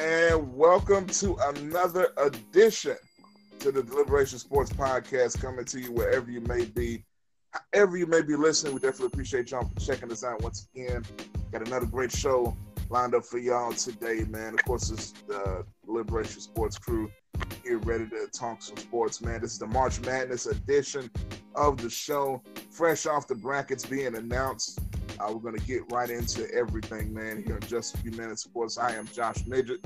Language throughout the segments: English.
and welcome to another edition to the Deliberation Sports Podcast, coming to you wherever you may be, however you may be listening. We definitely appreciate y'all for checking us out once again. Got another great show lined up for y'all today, man. Of course, it's the Deliberation Sports crew here ready to talk some sports, man. This is the March Madness edition of the show, fresh off the brackets being announced. Uh, we're going to get right into everything, man, here in just a few minutes. Of course, I am Josh Midget,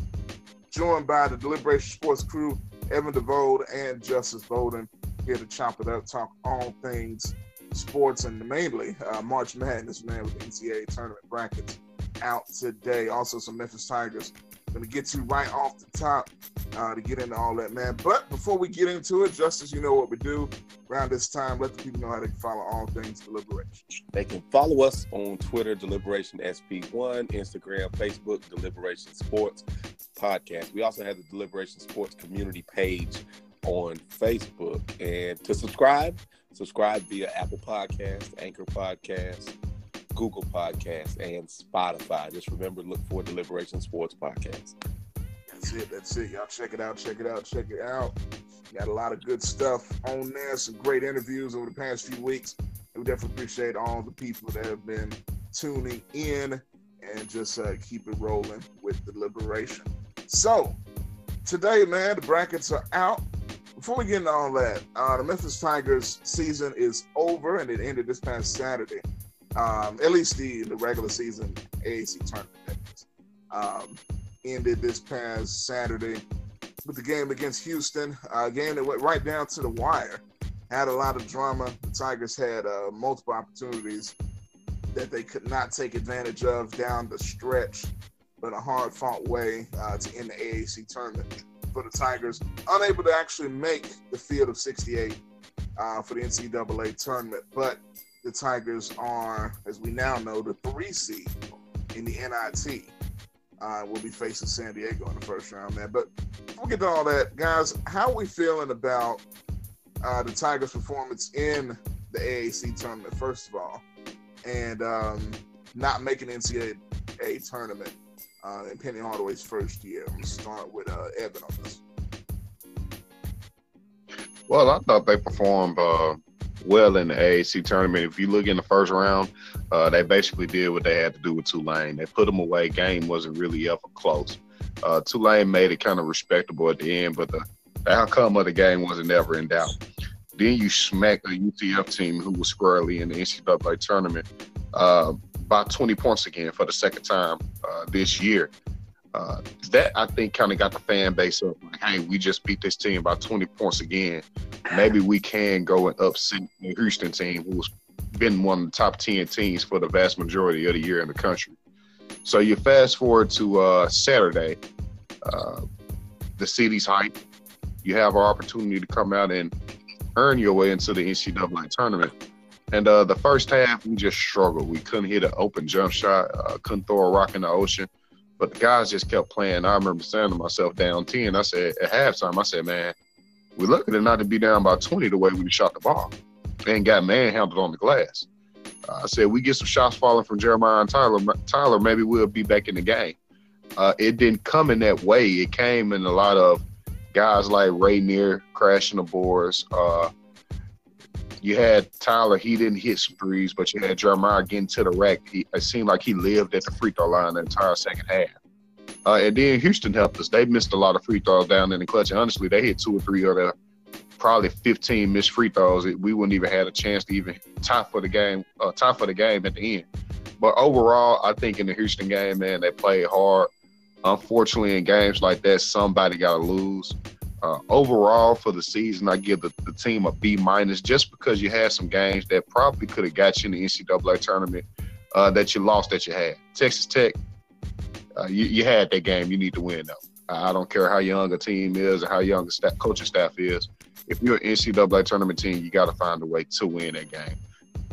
joined by the Deliberation Sports crew, Evan DeVode and Justice Bowden, here to chop it up, talk all things sports, and mainly uh, March Madness, man, with NCAA tournament brackets out today. Also, some Memphis Tigers. To get you right off the top uh, to get into all that, man. But before we get into it, Justice, you know what we do around this time. Let the people know how they can follow all things Deliberation. They can follow us on Twitter, Deliberation SP1, Instagram, Facebook, Deliberation Sports Podcast. We also have the Deliberation Sports community page on Facebook. And to subscribe, subscribe via Apple Podcast, Anchor Podcast, Google Podcast, and Spotify. Just remember, look for Deliberation Sports Podcast. That's it. That's it. Y'all check it out. Check it out. Check it out. Got a lot of good stuff on there. Some great interviews over the past few weeks. We definitely appreciate all the people that have been tuning in and just uh, keep it rolling with deliberation. So, today, man, the brackets are out. Before we get into all that, uh, the Memphis Tigers season is over and it ended this past Saturday um, at least the, the regular season AAC tournament um, ended this past Saturday with the game against Houston, a game that went right down to the wire. Had a lot of drama. The Tigers had uh, multiple opportunities that they could not take advantage of down the stretch, but a hard fought way uh, to end the AAC tournament for the Tigers. Unable to actually make the field of 68 uh, for the NCAA tournament, but the Tigers are, as we now know, the three seed in the NIT. Uh, we'll be facing San Diego in the first round, man. But we'll get to all that, guys. How are we feeling about uh, the Tigers' performance in the AAC tournament, first of all, and um, not making NCAA tournament uh, in Penny Hardaway's first year? I'm going to start with uh, Evan on this. Well, I thought they performed uh, well in the AAC tournament. If you look in the first round, uh, they basically did what they had to do with Tulane. They put them away. Game wasn't really ever close. Uh, Tulane made it kind of respectable at the end, but the, the outcome of the game wasn't ever in doubt. Then you smack a UCF team who was squarely in the NCAA tournament uh, by 20 points again for the second time uh, this year. Uh, that I think kind of got the fan base up. Like, hey, we just beat this team by 20 points again. Maybe we can go and upset the Houston team, who's been one of the top 10 teams for the vast majority of the year in the country. So you fast forward to uh, Saturday, uh, the city's hype. You have our opportunity to come out and earn your way into the NCAA tournament. And uh, the first half, we just struggled. We couldn't hit an open jump shot, uh, couldn't throw a rock in the ocean. But the guys just kept playing. I remember saying to myself down 10, I said, at halftime, I said, man, we're lucky at not to be down by 20 the way we shot the ball and got manhandled on the glass. Uh, I said, we get some shots falling from Jeremiah and Tyler, Tyler, maybe we'll be back in the game. Uh, it didn't come in that way. It came in a lot of guys like Raynere crashing the boards. Uh, you had Tyler, he didn't hit some threes, but you had Jeremiah getting to the rack. He, it seemed like he lived at the free throw line the entire second half. Uh, and then Houston helped us. They missed a lot of free throws down in the clutch. And honestly, they hit two or three of the probably 15 missed free throws. We wouldn't even had a chance to even tie for the game, uh, tie for the game at the end. But overall, I think in the Houston game, man, they played hard. Unfortunately, in games like that, somebody got to lose. Uh, overall for the season, I give the, the team a B minus just because you had some games that probably could have got you in the NCAA tournament uh, that you lost that you had. Texas Tech, uh, you, you, had that game. You need to win though. I don't care how young a team is or how young the staff, coaching staff is. If you're an NCAA tournament team, you got to find a way to win that game.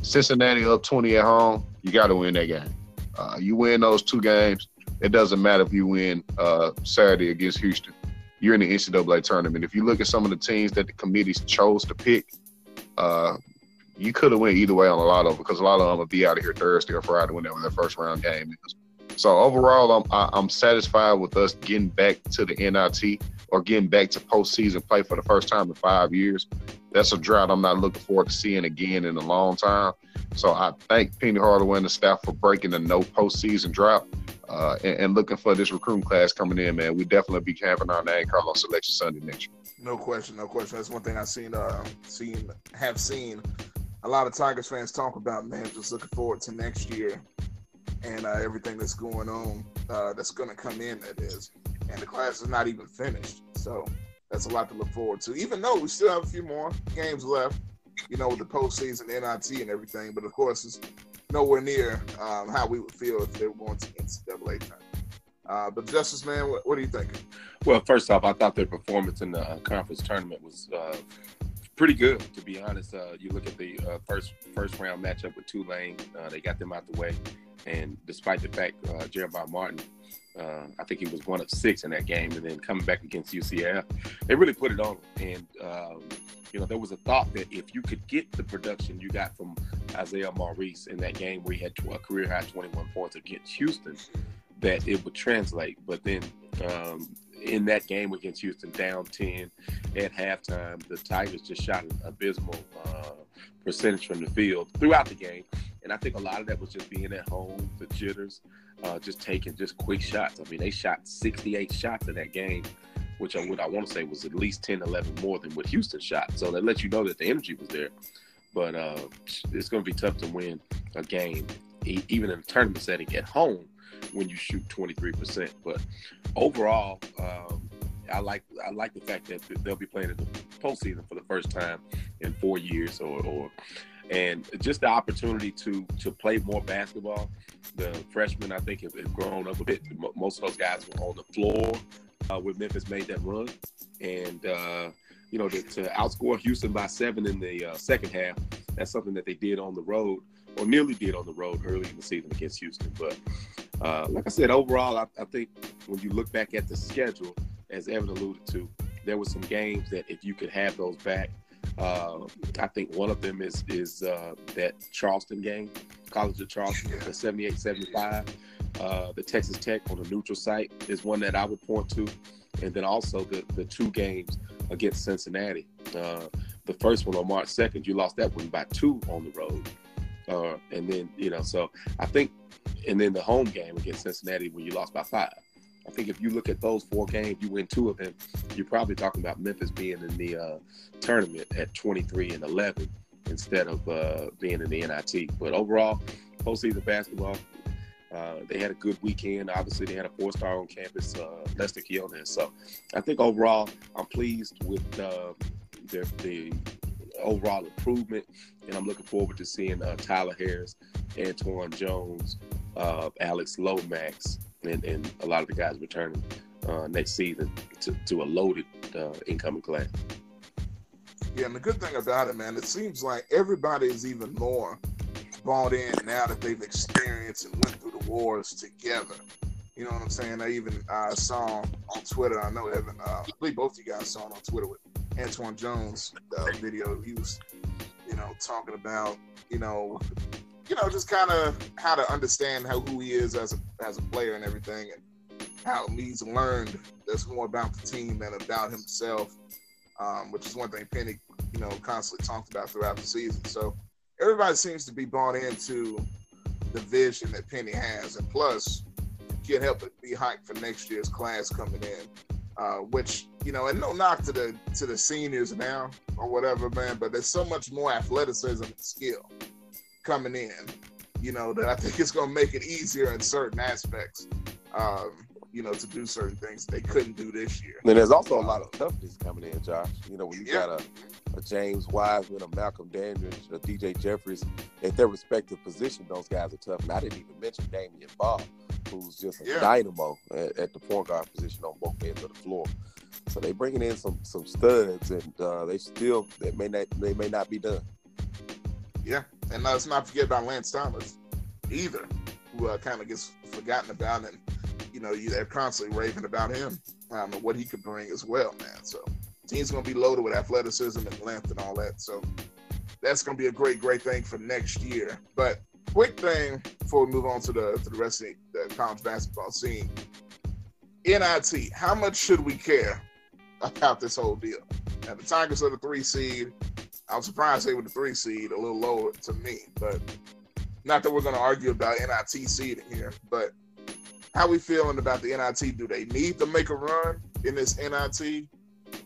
Cincinnati up 20 at home, you got to win that game. Uh, you win those two games, it doesn't matter if you win uh, Saturday against Houston you're in the NCAA tournament. If you look at some of the teams that the committees chose to pick, uh, you could have went either way on a lot of them because a lot of them will be out of here Thursday or Friday whenever their first round game is. So overall, I'm I, am i am satisfied with us getting back to the NIT or getting back to postseason play for the first time in five years. That's a drought I'm not looking forward to seeing again in a long time. So I thank Penny Hardaway and the staff for breaking the no postseason drought uh, and, and, looking for this recruiting class coming in, man. We definitely be having our name called on selection Sunday next year. No question, no question. That's one thing I've seen, uh, seen, have seen a lot of Tigers fans talk about, man. Just looking forward to next year and uh, everything that's going on, uh, that's going to come in. That is, and the class is not even finished, so that's a lot to look forward to. Even though we still have a few more games left, you know, with the postseason, NIT, and everything, but of course, it's nowhere near um, how we would feel if they were going to NCAA tournament. Uh, but Justice, man, what, what, are you thinking? Well, first off, I thought their performance in the uh, conference tournament was uh, pretty good, to be honest. Uh, you look at the uh, first first round matchup with Tulane; they got them out the way, and despite the fact Jeremiah Martin, uh, I think he was one of six in that game, and then coming back against UCF, they really put it on. And um, you know, there was a thought that if you could get the production you got from Isaiah Maurice in that game where he had a career high 21 points against Houston, that it would translate. But then um, in that game against Houston, down 10 at halftime, the Tigers just shot an abysmal uh, percentage from the field throughout the game. And I think a lot of that was just being at home, the jitters, uh, just taking just quick shots. I mean, they shot 68 shots in that game, which I would I want to say was at least 10, 11 more than what Houston shot. So that lets you know that the energy was there. But uh, it's going to be tough to win a game, even in a tournament setting at home, when you shoot 23%. But overall, um, I like I like the fact that they'll be playing in the postseason for the first time in four years, or, or and just the opportunity to to play more basketball. The freshmen, I think, have, have grown up a bit. Most of those guys were on the floor uh, when Memphis made that run, and uh, you know to, to, outscore Houston by seven in the uh, second half. That's something that they did on the road, or nearly did on the road early in the season against Houston. But uh, like I said, overall, I, I think when you look back at the schedule, as Evan alluded to, there were some games that if you could have those back, uh, I think one of them is is uh, that Charleston game, College of Charleston, the 78-75. Uh, the Texas Tech on the neutral site is one that I would point to, and then also the the two games against Cincinnati. Uh, the first one on March 2nd, you lost that one by two on the road, uh, and then you know, so I think, and then the home game against Cincinnati when you lost by five. I think if you look at those four games, you win two of them, you're probably talking about Memphis being in the uh, tournament at 23 and 11 instead of uh, being in the NIT. But overall, postseason basketball, uh, they had a good weekend. Obviously, they had a four-star on campus, uh, Lester Quinones. So I think overall, I'm pleased with uh, their, the overall improvement, and I'm looking forward to seeing uh, Tyler Harris, Antwann Jones, Alex Lomax, and, and a lot of the guys returning uh, next season to, to a loaded uh, incoming class. Yeah, and the good thing about it, man, it seems like everybody is even more bought in now that they've experienced and went through the wars together. You know what I'm saying? I even uh, saw on Twitter. I know Evan. Uh, I believe both of you guys saw it on Twitter with Antwann Jones uh, video. He was, you know, talking about you know you know, just kind of how to understand how who he is as a as a player and everything, and how he's learned there's more about the team than about himself, um, which is one thing Penny, you know, constantly talked about throughout the season. So everybody seems to be bought into the vision that Penny has, and plus, can't help but be hyped for next year's class coming in. Uh, which you know, and no knock to the to the seniors now or whatever, man. But there's so much more athleticism and skill coming in, you know, that I think it's going to make it easier in certain aspects, um, you know, to do certain things they couldn't do this year. And there's also a lot of toughness coming in, Josh. You know, when you yeah. got a, a, James Wiseman, a Malcolm Daniels, a DJ Jeffries, at their respective position, those guys are tough. And I didn't even mention Damion Baugh, who's just a yeah. dynamo at, at, the point guard position on both ends of the floor. So they bringing in some some studs, and uh, they still they may not they may not be done. Yeah, and let's not forget about Lance Thomas either, who uh, kind of gets forgotten about, and you know they're constantly raving about him um, and what he could bring as well, man. So team's gonna be loaded with athleticism and length and all that. So that's gonna be a great, great thing for next year. But quick thing before we move on to the to the rest of the college basketball scene. NIT, how much should we care about this whole deal? Now, the Tigers are the three seed. I was surprised they were the three seed, a little lower to me, but not that we're going to argue about NIT seeding here. But how we feeling about the NIT? Do they need to make a run in this NIT,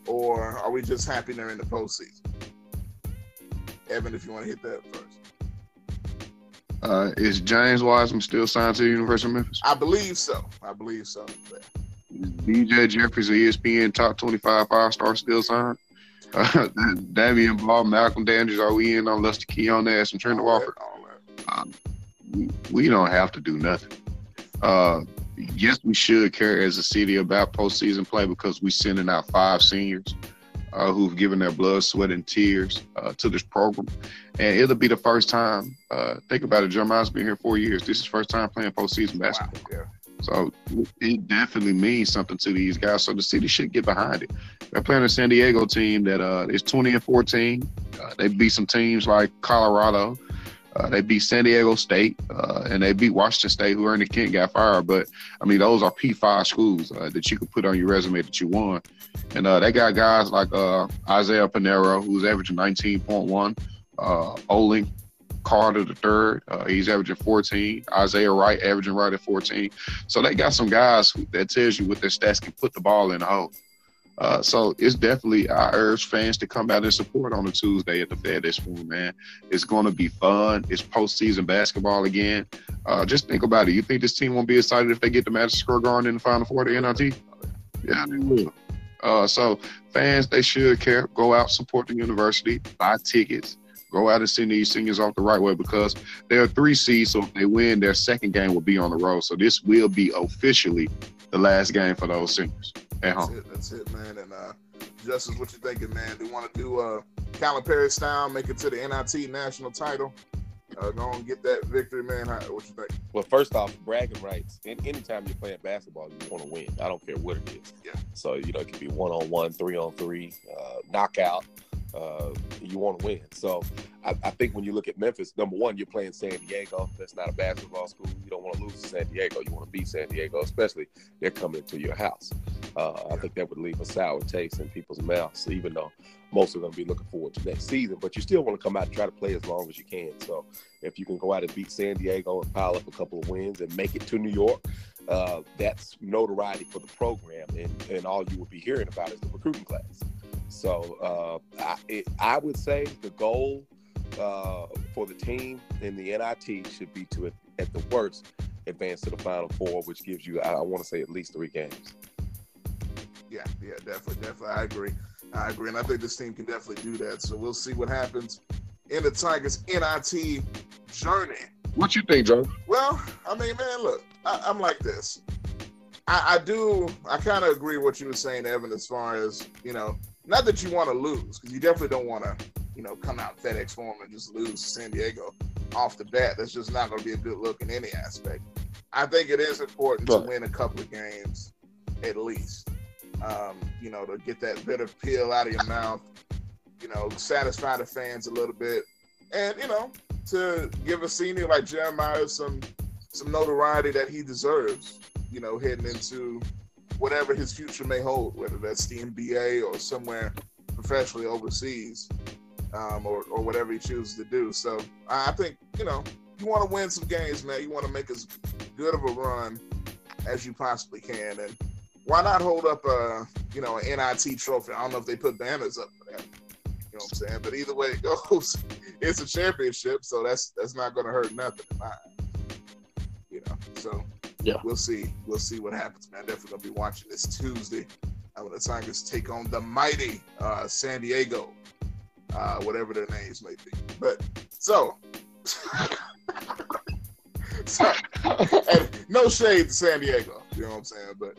or are we just happy they're in the postseason? Evan, if you want to hit that first. Uh, is James Wiseman still signed to the University of Memphis? I believe so. I believe so. But... DJ Jeffries, ESPN top 25 five star, still signed? Uh, Damion Baugh, Malcolm Dandridge, are we in on Lusty Keon Ash and Trent Walker? Um, we, we don't have to do nothing. Uh, yes, we should care as a city about postseason play because we're sending out five seniors uh, who've given their blood, sweat, and tears uh, to this program. And it'll be the first time. Uh, think about it. Jeremiah's been here four years. This is first time playing postseason basketball. Wow. So it definitely means something to these guys. So the city should get behind it. They're playing a San Diego team that uh, is 20 and 14. Uh, they beat some teams like Colorado. Uh, they beat San Diego State uh, and they beat Washington State, who Ernie Kent got fired. But I mean, those are P5 schools uh, that you could put on your resume that you won. And uh, they got guys like Isaiah Pineiro, who's averaging 19.1, uh, Olin Carter the third, uh, he's averaging 14. Isaiah Wright averaging right at 14. So they got some guys that tells you what their stats can put the ball in the hole. Uh, so it's definitely I urge fans to come out and support on a Tuesday at the FedEx Forum, man. It's going to be fun. It's postseason basketball again. Uh, just think about it. You think this team won't be excited if they get the Madison Square Garden in the Final Four of the NIT? Yeah, they will. Uh, so fans, they should care. Go out, support the university, buy tickets, go out and send these seniors off the right way because they're three seeds. So if they win, their second game will be on the road. So this will be officially the last game for those seniors at home. That's it, that's it man. And uh, Justice, what you thinking, man? Do you want to do uh, Calipari style, make it to the NIT national title? Uh, go and get that victory, man. How, what you think? Well, first off, bragging rights. And anytime you're playing basketball, you want to win. I don't care what it is. Yeah. So you know, it can be one on one, three on three, uh, knockout. Uh, you want to win. So I, I, think when you look at Memphis, number one, you're playing San Diego. That's not a basketball school. You don't want to lose to San Diego. You want to beat San Diego, especially they're coming to your house. Uh, I think that would leave a sour taste in people's mouths, even though most are going to be looking forward to next season. But you still want to come out and try to play as long as you can. So if you can go out and beat San Diego and pile up a couple of wins and make it to New York, uh, that's notoriety for the program. And, and all you will be hearing about is the recruiting class. So uh, I, it, I, would say the goal uh, for the team in the NIT should be to, at the worst, advance to the Final Four, which gives you, I, I want to say, at least three games. Yeah, yeah, definitely, definitely. I agree. I agree, and I think this team can definitely do that. So we'll see what happens in the Tigers' NIT journey. What you think, Joe? Well, I mean, man, look, I, am like this. I, I do. I kind of agree with what you were saying, Evan, as far as you know not that you want to lose, because you definitely don't want to, you know, come out FedEx Forum and just lose to San Diego off the bat. That's just not going to be a good look in any aspect. I think it is important to win a couple of games at least. Um, you know, to get that bitter pill out of your mouth. You know, satisfy the fans a little bit, and you know, to give a senior like Jeremiah some some notoriety that he deserves. You know, heading into whatever his future may hold, whether that's the NBA or somewhere professionally overseas, um, or, or whatever he chooses to do. So I think, you know, you want to win some games, man. You want to make as good of a run as you possibly can. And why not hold up a, you know, an NIT trophy? I don't know if they put banners up for that. You know what I'm saying? But either way it goes, it's a championship, so that's that's not going to hurt nothing. You know, so yeah, we'll see. We'll see what happens, man. Definitely gonna be watching this Tuesday uh, when the Tigers take on the mighty uh, San Diego, uh, whatever their names may be. But so, so no shade to San Diego. You know what I'm saying? But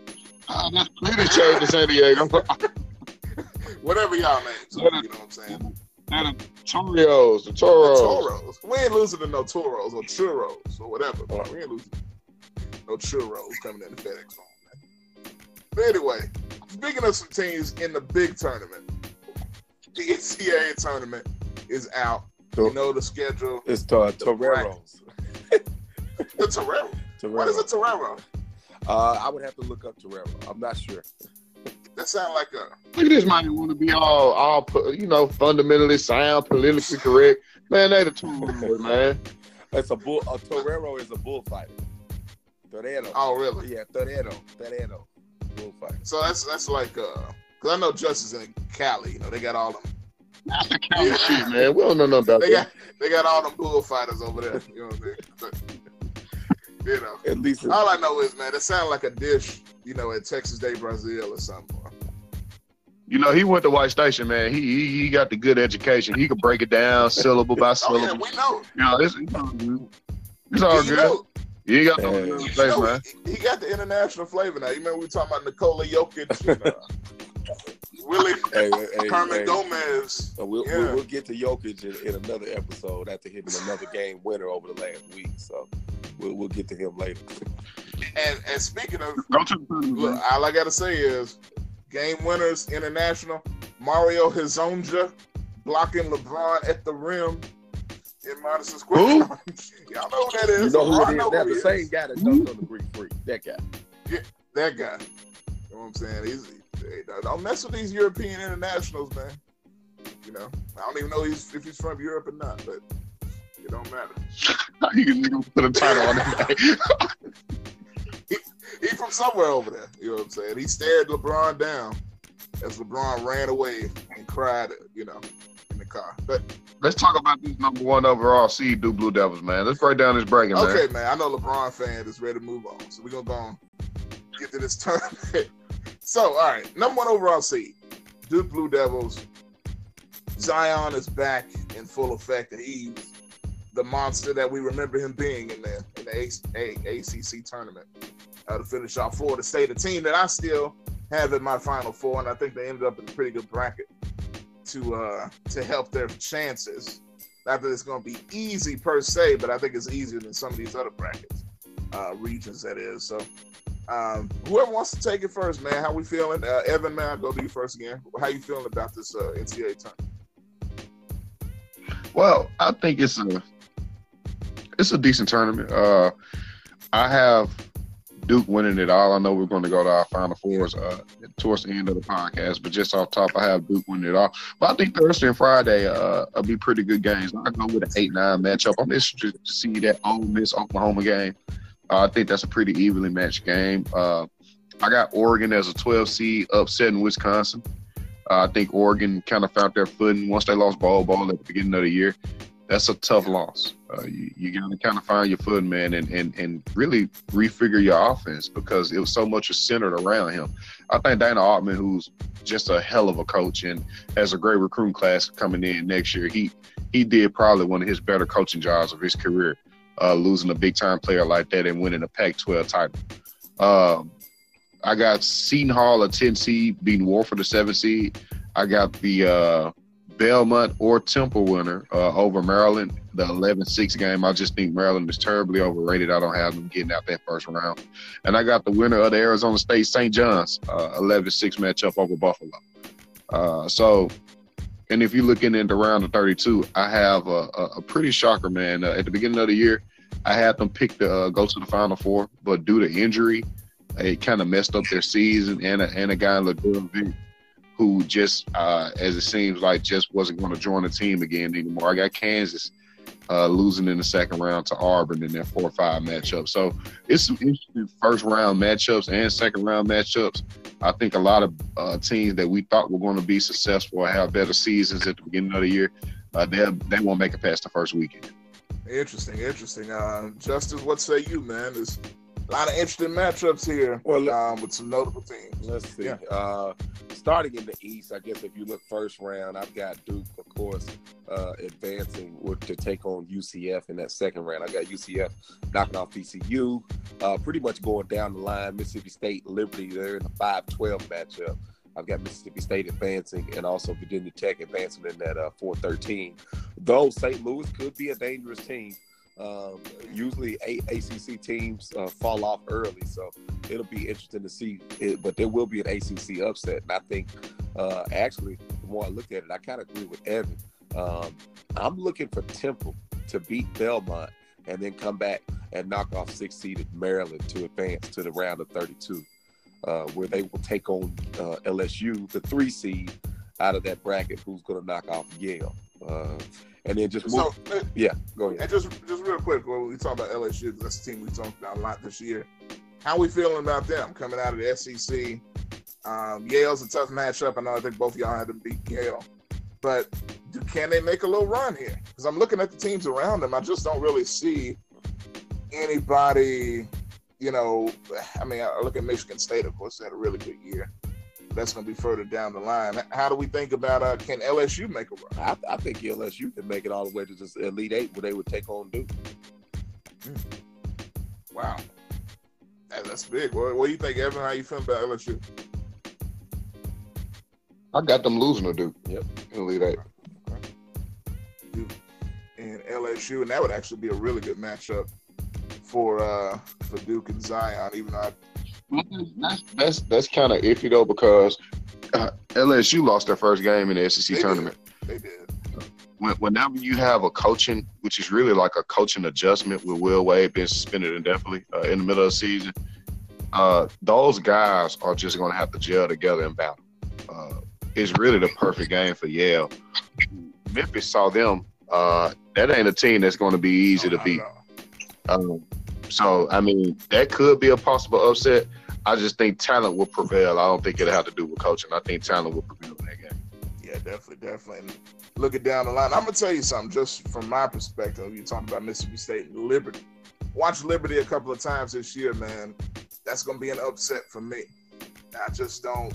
uh, there's plenty shade to San Diego. whatever y'all names, you know what I'm saying? And the Toros, the Toros. The Toros. We ain't losing to no Toros or Churros or whatever. But we ain't losing no churros coming in the FedEx home. But anyway, speaking of some teams in the big tournament, the NCAA tournament is out. You know the schedule. It's the Toreros. The Torero. Torero. What is a Torero? Uh, I would have to look up Torero. I'm not sure. That sound like a Look at this man want to be all, all, you know, fundamentally sound, politically correct. Man, they the two man. It's a bull. A Torero is a bullfighter. Torero. oh really? Yeah, Torero. Torero. Bullfighter. So that's that's like uh, cause I know Justice in Cali. You know they got all them. That's the kind of shit, man. We don't know nothing about They that. got they got all them bullfighters over there. You know what I mean? But, you know. At least. All I know is, man, it sounded like a dish, you know, at Texas de Brazil or something. You know, he went to White Station, man. He he, he got the good education. He could break it down syllable by Oh syllable. yeah, we know. You know, it's, it's all good. You good. know, You got no Man. you face, know, man. he, he got the international flavor now. You remember we were talking about Nikola Jokic and uh, Willie hey, hey, Herman hey, Gomez. uh, We'll, Yeah. we'll, we'll get to Jokic in, in another episode after hitting another game winner over the last week. So we'll, we'll get to him later. And and speaking of Go to the Look, all I gotta say is game winners international. Mario Hezonja blocking LeBron at the rim in Madison Square. Who? Y'all know who that is. You know who it is? That's the he same guy that dunked on the Greek Freak. That guy. That guy. You know what I'm saying? He's hey, don't mess with these European internationals, man. You know, I don't even know he's, if he's from Europe or not, but it don't matter. You can put a title on it. He's from somewhere over there. You know what I'm saying? He stared LeBron down as LeBron ran away and cried, you know, in the car. But Let's talk about this number one overall seed, Duke Blue Devils, man. Let's break down this breaking, man. okay, man, I know LeBron fan is ready to move on, so we're gonna go on get to this tournament. so, all right, number one overall seed, Duke Blue Devils. Zion is back in full effect, and he's the monster that we remember him being in the in the ACC tournament uh, to finish off Florida State, a team that I still have in my Final Four, and I think they ended up in a pretty good bracket to uh, to help their chances. Not that it's going to be easy per se, but I think it's easier than some of these other brackets, uh, regions that is. So, um, whoever wants to take it first, man. How we feeling? Uh, Evan, man, I'll go to you first again. How you feeling about this uh, NCAA tournament? Well, I think it's a it's a decent tournament. Uh, I have Duke winning it all. I know we're going to go to our Final Fours uh, towards the end of the podcast, but just off top, I have Duke winning it all. But I think Thursday and Friday uh, will be pretty good games. I go with an eight nine matchup. I'm interested to see that Ole Miss Oklahoma game. Uh, I think that's a pretty evenly matched game. Uh, I got Oregon as a 12 seed, upsetting Wisconsin. Uh, I think Oregon kind of found their footing once they lost Bol Bol at the beginning of the year. That's a tough loss. Uh, you, you got to kind of find your footing, man, and, and and really refigure your offense because it was so much centered around him. I think Dana Altman, who's just a hell of a coach and has a great recruiting class coming in next year, he he did probably one of his better coaching jobs of his career, uh, losing a big time player like that and winning a Pac-12 title. Um, I got Seton Hall a 10 seed beating Wofford a 7 seed. I got the uh, Belmont or Temple winner uh, over Maryland, the 11-6 game. I just think Maryland is terribly overrated. I don't have them getting out that first round. And I got the winner of the Arizona State St. John's uh, 11-6 matchup over Buffalo. Uh, so, and if you're looking into round of 32, I have a, a, a pretty shocker, man. Uh, at the beginning of the year, I had them pick to uh, go to the Final Four, but due to injury, it kind of messed up their season. And a, and a guy, LaGerald Vick, who just, uh, as it seems like, just wasn't going to join the team again anymore. I got Kansas uh, losing in the second round to Auburn in their four five matchup. So it's some interesting first round matchups and second round matchups. I think a lot of uh, teams that we thought were going to be successful or have better seasons at the beginning of the year, uh, they they won't make it past the first weekend. Interesting, interesting. Uh, Justice, what say you, man? There's a lot of interesting matchups here Well, um, with some notable teams. Let's see. Yeah. Uh, starting in the East, I guess if you look first round, I've got Duke, of course, uh, advancing with, to take on UCF in that second round. I got UCF knocking off VCU, uh, pretty much going down the line. Mississippi State, Liberty, they're in a 5-12 matchup. I've got Mississippi State advancing and also Virginia Tech advancing in that uh, 4-13. Though St. Louis could be a dangerous team. Um, usually, eight ACC teams uh, fall off early, so it'll be interesting to see. It, but there will be an ACC upset, and I think uh, actually, the more I look at it, I kind of agree with Evan. Um, I'm looking for Temple to beat Belmont and then come back. and knock off six seeded Maryland to advance to the round of 32, uh, where they will take on uh, LSU, the three seed out of that bracket, who's going to knock off Yale. And then just So, uh, yeah, go ahead. and just just real quick, when we talk about LSU, that's the team we talked about a lot this year. How we feeling about them coming out of the SEC? Um, Yale's a tough matchup. I know I think both of y'all had to beat Yale, but do, can they make a little run here? Because I'm looking at the teams around them. I just don't really see anybody. You know, I mean, I look at Michigan State. Of course, they had a really good year. That's going to be further down the line. How do we think about uh, can LSU make a run? I, I think LSU can make it all the way to this Elite Eight where they would take on Duke. Wow, That- that's big. What, what do you think, Evan? How you feel about LSU? I got them losing to Duke. Yep. Elite Eight. Duke and LSU, and that would actually be a really good matchup for uh for Duke and Zion. Even though I, That's that's, that's kind of iffy though because uh, LSU lost their first game in the SEC They did. tournament. they did, When, whenever you have a coaching, which is really like a coaching adjustment with Will Wade being suspended indefinitely uh, in the middle of the season, uh, those guys are just going to have to gel together and battle. Uh, it's really the perfect game for Yale. Memphis saw them. Uh, that ain't a team that's going to be easy to beat. Um, so I mean, that could be a possible upset. I just think talent will prevail. I don't think it'll have to do with coaching. I think talent will prevail in that game. Yeah, definitely, definitely. And looking down the line, I'm gonna tell you something. Just from my perspective, you talking about Mississippi State and Liberty. Watch Liberty a couple of times this year, man. That's gonna be an upset for me. I just don't.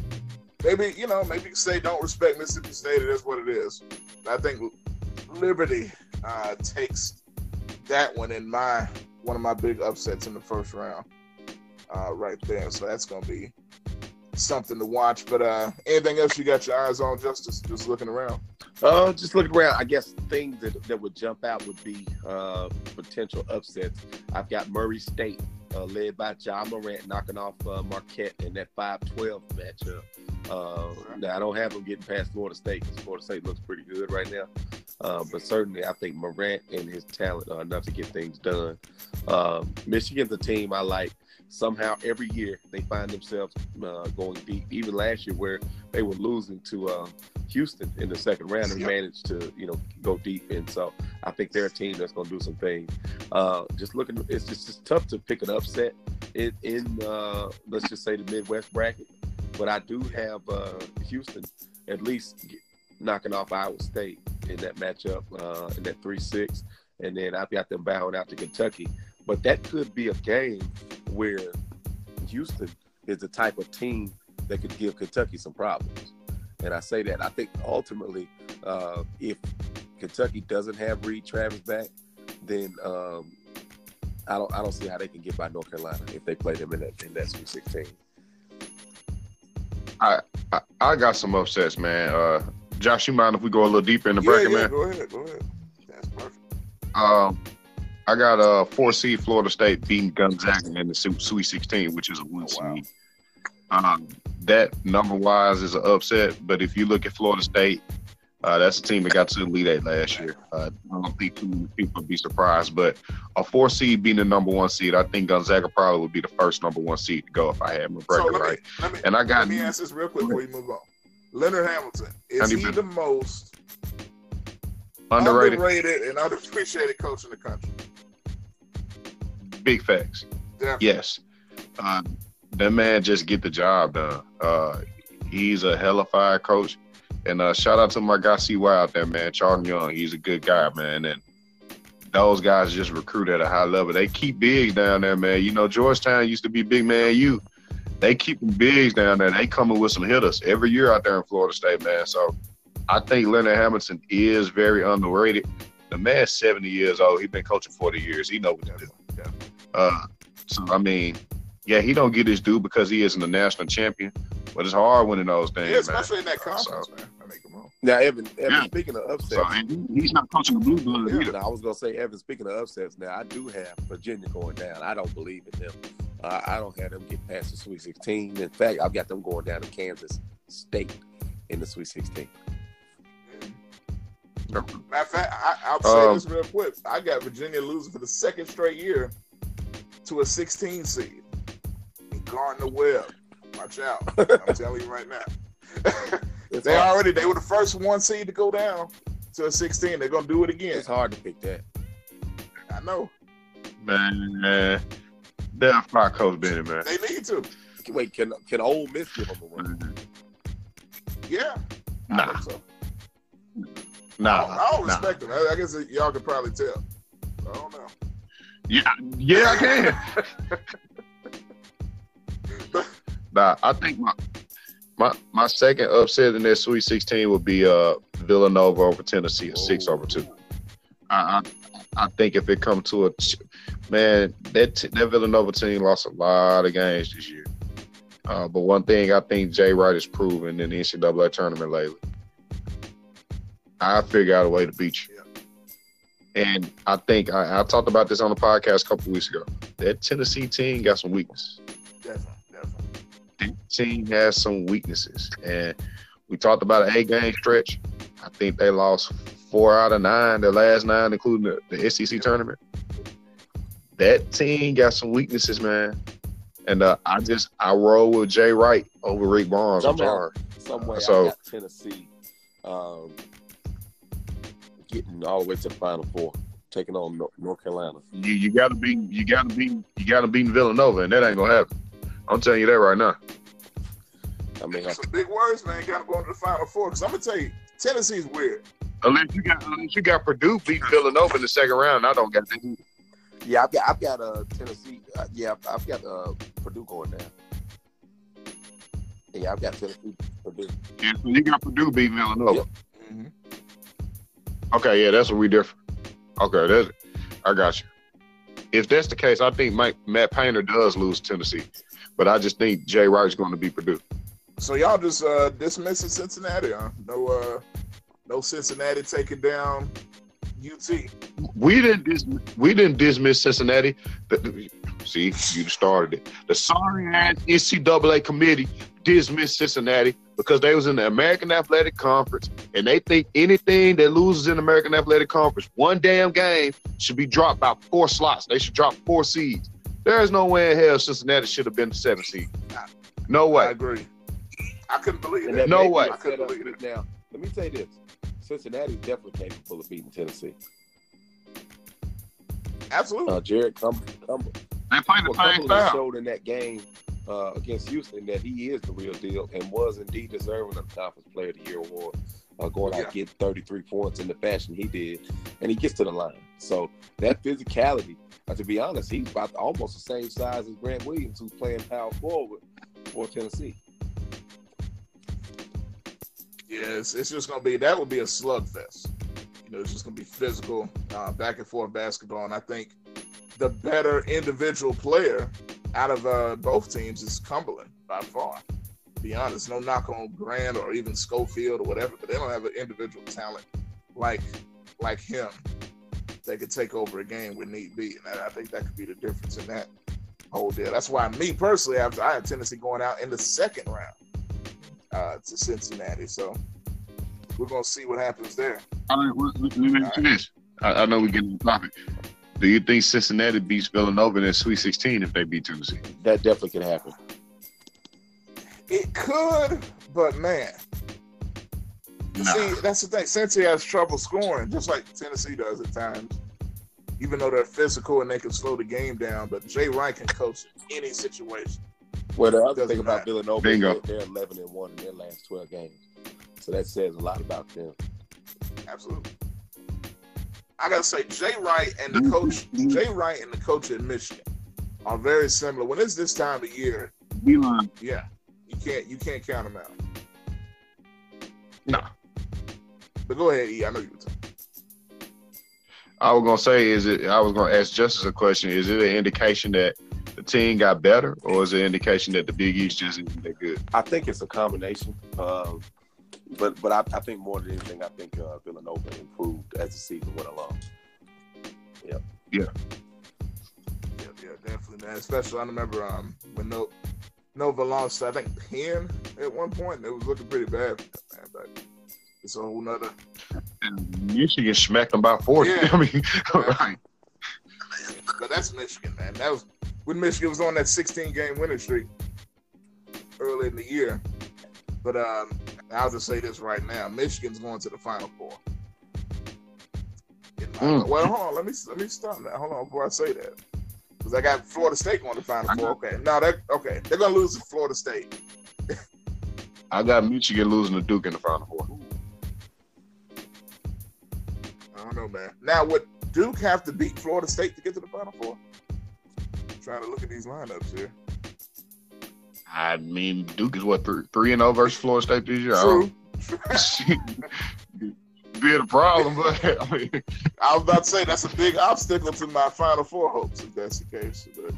Maybe you know, maybe say don't respect Mississippi State. It is what it is. But I think Liberty uh, takes that one in my one of my big upsets in the first round, uh, right there. So that's gonna be something to watch. But uh, anything else you got your eyes on, Justice? Just looking around. Uh, just looking around, I guess things that, that would jump out would be uh, potential upsets. I've got Murray State, uh, led by Ja Morant, knocking off uh, Marquette in that 5-12 matchup. Uh, now, I don't have them getting past Florida State because Florida State looks pretty good right now. Uh, but certainly, I think Morant and his talent are enough to get things done. Um, Michigan's a team I like. Somehow, every year they find themselves uh, going deep. Even last year, where they were losing to uh, Houston in the second round and Yep. managed to, you know, go deep. And so I think they're a team that's going to do some things. Uh, just looking, it's just it's tough to pick an upset in, in uh, let's just say the Midwest bracket. But I do have uh, Houston at least knocking off Iowa State in that matchup uh, in that three six, and then I've got them bowing out to Kentucky. But that could be a game where Houston is the type of team that could give Kentucky some problems. And I say that I think ultimately, uh, if Kentucky doesn't have Reid Travis back, then um, I don't I don't see how they can get by North Carolina if they play them in that in that Sweet 16. I, I got some upsets, man. Uh, Josh, you mind if we go a little deeper in the yeah, bracket, yeah, man? go ahead, go ahead. That's perfect. Um, I got a uh, four seed Florida State beating Gonzaga in the Sweet 16, which is a one Oh, wow. seed. Um, that number wise is an upset, but if you look at Florida State, uh, that's a team that got to the Elite Eight last year. Uh, I don't think too many people would be surprised, but a four seed being the number one seed, I think Gonzaga probably would be the first number one seed to go if I had my So bracket let right. me, let me, And I got let me ask this real quick before you move on. Leonard Hamilton is he Boo. the most underrated, underrated and underappreciated coach in the country? Big facts. Definitely. Yes. Uh, that man just get the job done. Uh, he's a hell of fire coach. And uh, shout out to my guy CY out there, man. Charlton Young. He's a good guy, man. And those guys just recruit at a high level. They keep bigs down there, man. You know, Georgetown used to be big man you. They keep them bigs down there. They coming with some hitters every year out there in Florida State, man. So I think Leonard Hamilton is very underrated. The man's 70 years old. He's been coaching 40 years. He know what to do. Yeah. Uh, so I mean, yeah, he don't get his due because he isn't a national champion, but it's hard winning those things, Yeah, man. especially in that conference, man. I make him wrong. Now, Evan, Evan Yeah. speaking of upsets, So and he's not coaching the Blue Bloods Yeah. either. Now, I was gonna say, Evan. Speaking of upsets, now I do have Virginia going down. I don't believe in them. Uh, I don't have them get past the Sweet 16. In fact, I've got them going down to Kansas State in the Sweet 16. Matter of fact, I, I'll say Um, this real quick. I got Virginia losing for the second straight year to a 16 seed. Gardner Webb, watch out! I'm telling you right now. It's they hard. already they were the first one seed to go down to a 16. They're gonna do it again. It's hard to pick that. I know Man, they'll fire Coach Bennett, man. they need to. Wait, can can Ole Miss give them a run? Yeah, I Nah, think so. nah, I don't nah. respect them. I, I guess y'all could probably tell. I don't know. Yeah, yeah, I can. nah, I think my my my second upset in that Sweet 16 would be uh Villanova over Tennessee, a six over two. I, I I think if it come to a man, that t- that Villanova team lost a lot of games this year. Uh, but one thing I think Jay Wright has proven in the NCAA tournament lately, I figure out a way to beat you. And I think I, I talked about this on the podcast a couple weeks ago. That Tennessee team got some weaknesses. Definitely, definitely. That team has some weaknesses, and we talked about an eight-game stretch. I think they lost four out of nine, the last nine, including the, the SEC tournament. That team got some weaknesses, man. And uh, I just I roll with Jay Wright over Rick Barnes. I'm sorry. Some way So- Tennessee um, getting all the way to the Final Four, taking on North, North Carolina. You, you gotta be you gotta be you gotta beat Villanova, and that ain't gonna happen. I'm telling you that right now. I mean, I, Some big words, man. Got to go to the final four. Because I'm gonna tell you, Tennessee's weird. Unless you got unless you got Purdue beat Villanova in the second round, I don't got that. yeah, I've got I've got uh, Tennessee. Uh, yeah, I've, I've got uh, Purdue going there. Yeah, I've got Tennessee, Purdue. Yeah, so you got Purdue beat Villanova. Yep. Mm-hmm. Okay, yeah, that's what we different. Okay, that's I got you. If that's the case, I think Mike, Matt Painter does lose Tennessee, but I just think Jay Wright's going to be Purdue. So y'all just uh, dismissing Cincinnati, huh? No, uh, no Cincinnati taking down UT. We didn't dis- we didn't dismiss Cincinnati. The- the- see, you started it. The sorry ass NCAA committee dismissed Cincinnati because they was in the American Athletic Conference and they think anything that loses in the American Athletic Conference, one damn game, should be dropped by four slots. They should drop four seeds. There is no way in hell Cincinnati should have been the seventh seed. No way. I agree. I couldn't believe And that. that No way. I couldn't believe it. Now, let me tell you this: Cincinnati definitely capable of beating Tennessee. Absolutely. Uh, Jared Cum- Cum- They played the Well, same Cumberland style. showed in that game uh, against Houston that he is the real deal and was indeed deserving of the Conference Player of the Year award, uh, going Yeah. out getting 33 points in the fashion he did, and he gets to the line. So that physicality, uh, to be honest, he's about almost the same size as Grant Williams, who's playing power forward for Tennessee. Yes, it's, it's just gonna be that would be a slugfest. You know, it's just gonna be physical, uh, back and forth basketball, and I think the better individual player out of uh, both teams is Cumberland by far. To be honest, no knock on Grant or even Schofield or whatever, but they don't have an individual talent like like him that could take over a game when need be, and I, I think that could be the difference in that whole deal. That's why me personally, after I had Tennessee going out in the second round uh, to Cincinnati. So we're gonna see what happens there. All right, let me you this. I, I know we get on the topic. Do you think Cincinnati beats Villanova in that Sweet 16 if they beat Tennessee? That definitely could happen. It could, but man, Nah. see, that's the thing. Cincinnati has trouble scoring, just like Tennessee does at times. Even though they're physical and they can slow the game down, but Jay Wright can coach any situation. Well, the other thing about matter. Villanova, Bingo. is they're, they're 11 and one in their last 12 games, so that says a lot about them. Absolutely. I gotta say, Jay Wright and the coach, Jay Wright and the coach at Michigan are very similar. When it's this time of year, Beilein. yeah, you can't you can't count them out. Nah. But go ahead, E. I know you were talking. I was gonna say, is it? I was gonna ask Justice a question. Is it an indication that the team got better, or is it an indication that the Big East just isn't that good? I think it's a combination. Um, but but I, I think more than anything, I think uh, Villanova improved as the season went along. Yeah, yeah, Yeah, yeah, definitely, man. Especially, I remember um, when no, Nova lost, I think Penn at one point. It was looking pretty bad, man. But it's a whole nother. And Michigan smacked them by forty. Yeah. I mean, right. But that's Michigan, man. That was when Michigan was on that 16 game winning streak early in the year. But um, I'll just say this right now: Michigan's going to the Final Four. Mm. Well, hold on. Let me let me stop that. Hold on before I say that, because I got Florida State going to the Final Four. Okay, no, that okay. They're gonna lose to Florida State. I got Michigan losing to Duke in the Final Four. I don't know, man. Now, would Duke have to beat Florida State to get to the Final Four? I'm trying to look at these lineups here. I mean, Duke is what three three and zero oh versus Florida State this year. True. Be a problem, but I, mean, I was about to say that's a big obstacle to my Final Four hopes if that's the case. But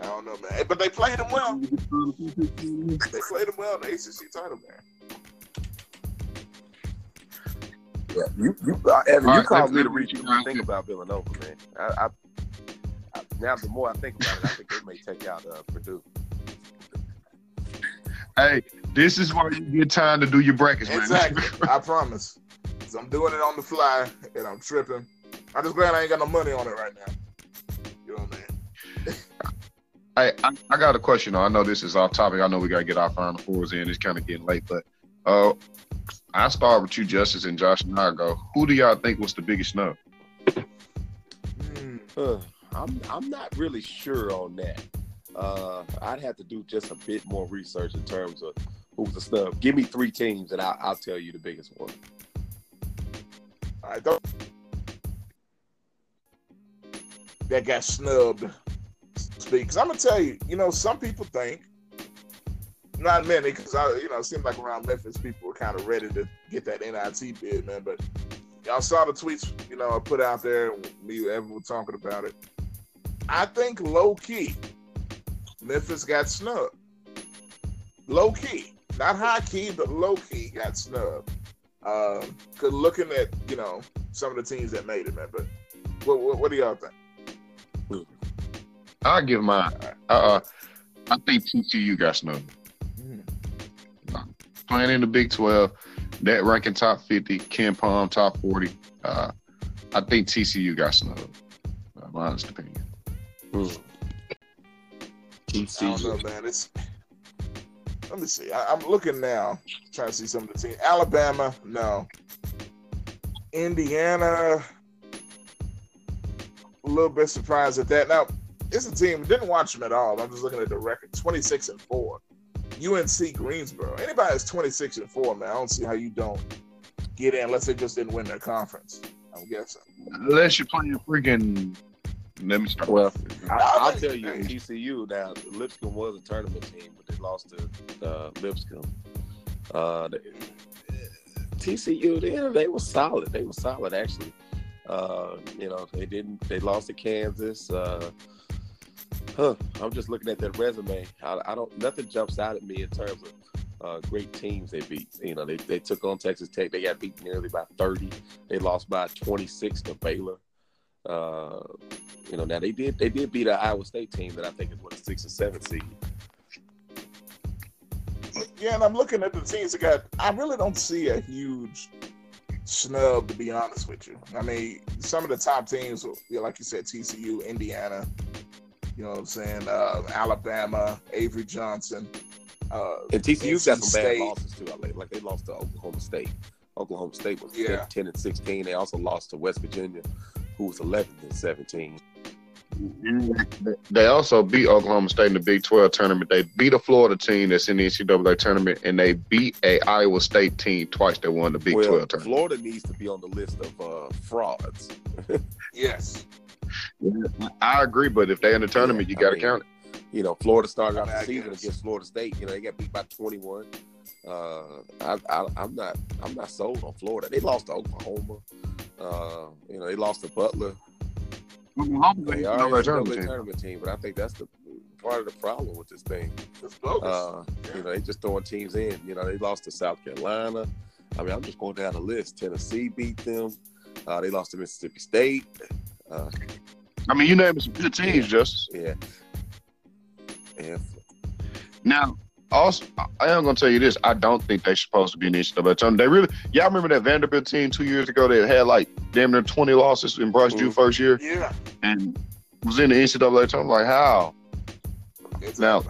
I don't know, man. But they played them well. they played them well in the ACC title, man. Yeah, you you uh, Evan, you right, caused me to reach think about Villanova, man. I, I, I, now the more I think about it, I think they may take out uh, Purdue. Hey, this is where you get time to do your brackets, man. Exactly. I promise. I'm doing it on the fly and I'm tripping. I'm just glad I ain't got no money on it right now. You know what I mean? Hey, I, I, got a question. I know this is off topic. I know we got to get our final fours in. It's kind of getting late, but uh, I start with you, Justice, and Josh and I go. Who do y'all think was the biggest snub? Hmm. Uh, I'm I'm not really sure on that. Uh, I'd have to do just a bit more research in terms of who's the snub. Give me three teams, and I'll, I'll tell you the biggest one. I don't. That got snubbed. Because I'm gonna tell you, you know, some people think, not many, because I, you know, it seemed like around Memphis, people were kind of ready to get that NIT bid, man. But y'all saw the tweets, you know, I put out there. Me, everyone talking about it. I think low key, Memphis got snubbed. Low key, not high key, but low key got snubbed. Um, cause looking at you know some of the teams that made it, man. But what what, what do y'all think? I'll give mine. Uh, I think TCU got snubbed. Mm. Playing in the Big Twelve, that ranking top fifty, KenPom top forty. Uh, I think TCU got snubbed. Uh, my honest opinion. Mm. TCU. I don't know, man. It's let me see. I, am looking now, trying to see some of the teams. Alabama, no. Indiana, a little bit surprised at that. Now, it's a team didn't watch them at all. I'm just looking at the record: 26 and four. UNC Greensboro. Anybody that's 26 and four, man, I don't see how you don't get in unless they just didn't win their conference. I'm guessing. Unless you're playing freaking let me start. Well, I, will tell you, TCU now. Lipscomb was a tournament team, but they lost to uh, Lipscomb. Uh, they, TCU, they, they were solid. They were solid actually. Uh, you know, they didn't. They lost to Kansas. Uh, huh. I'm just looking at that resume. I, I, don't. Nothing jumps out at me in terms of uh, great teams they beat. You know, they, they took on Texas Tech. They got beat nearly by 30. They lost by 26 to Baylor. Uh, you know, now they did they did beat an Iowa State team that I think is what a six or seven seed. Yeah, and I'm looking at the teams that got. I really don't see a huge snub to be honest with you. I mean, some of the top teams, like you said, TCU, Indiana. You know what I'm saying? Uh, Alabama, Avery Johnson. Uh, and TCU's got some State. bad losses too. Like, like they lost to Oklahoma State. Oklahoma State was yeah. 10 and 16. They also lost to West Virginia, who was 11 and 17. They also beat Oklahoma State in the Big 12 tournament. They beat a Florida team that's in the NCAA tournament, and they beat a Iowa State team twice They won the Big well, 12 tournament. Florida needs to be on the list of uh, frauds. yes. I agree, but if they're in the tournament, yeah, you got to count it. You know, Florida started off the season against Florida State. You know, they got beat by 21. Uh, I, I, I'm not, I'm not sold on Florida. They lost to Oklahoma. Uh, you know, they lost to Butler. They are a tournament, team. tournament team, but I think that's the part of the problem with this thing. Uh, you know, they just throwing teams in. You know, they lost to South Carolina. I mean, I'm just going down the list. Tennessee beat them. Uh, they lost to Mississippi State. Uh, I mean, you name some good teams, yeah. Justice. Yeah. Yeah. Now, also, I am gonna tell you this. I don't think they're supposed to be in the NCAA tournament. They really, y'all remember that Vanderbilt team two years ago that had like damn near twenty losses in Bryce mm-hmm. Drew first year. Yeah, and was in the NCAA tournament. Like how? It's Now,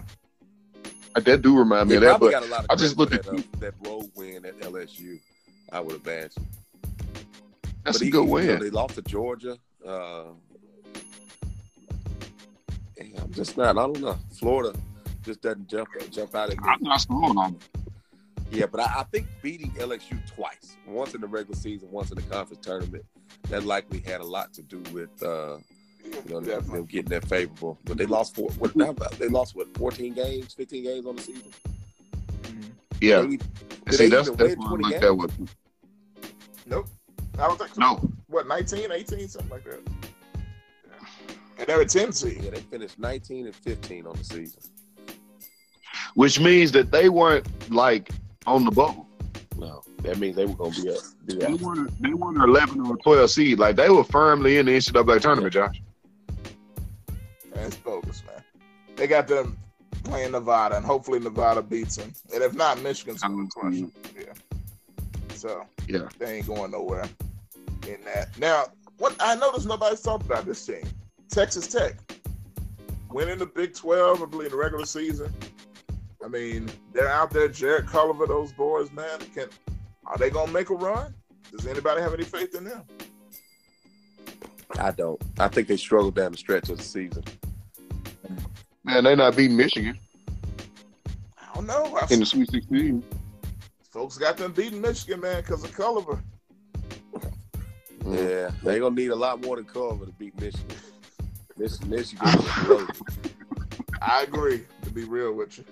That do remind me They of that, but got a lot of I just credit looked at that, uh, that road win at LSU. I would imagine. that's But a he- good you know, win. they lost to Georgia. Uh, I'm just not. I don't know. Florida just doesn't jump jump out at me. I'm not scoring on. Yeah, but I, I think beating LSU twice, once in the regular season, once in the conference tournament, that likely had a lot to do with uh, you know them, them getting that favorable. But they lost four. What? They lost what? 14 games, 15 games on the season. Yeah, They- see, that's that's win what I 20 looked games? at with. Nope. I don't think so. No, What, 19, 18, something like that? Yeah. And they're a 10 seed. Yeah, they finished 19 and 15 on the season. Which means that they weren't like on the bubble. No, that means they were going to be up. Be They weren't. They weren't eleven or twelve seed. Like they were firmly in the NCAA tournament, Josh. That's bogus, man. They got them playing Nevada, and hopefully Nevada beats them. And if not, Michigan's going to mm-hmm. crush them. Yeah. So Yeah. they ain't going nowhere in that. Now, what I noticed nobody's talking about this team, Texas Tech, winning the Big Twelve, I believe, the regular season. I mean, they're out there. Jarrett Culver, those boys, man. Can are they gonna make a run? Does anybody have any faith in them? I don't. I think they struggled down the stretch of the season. Man, they not beating Michigan I don't know. I in the Sweet Sixteen. Folks got them beating Michigan, man, because of Culver. Yeah, they gonna need a lot more than Culver to beat Michigan. Michigan, Michigan. I agree, to be real with you.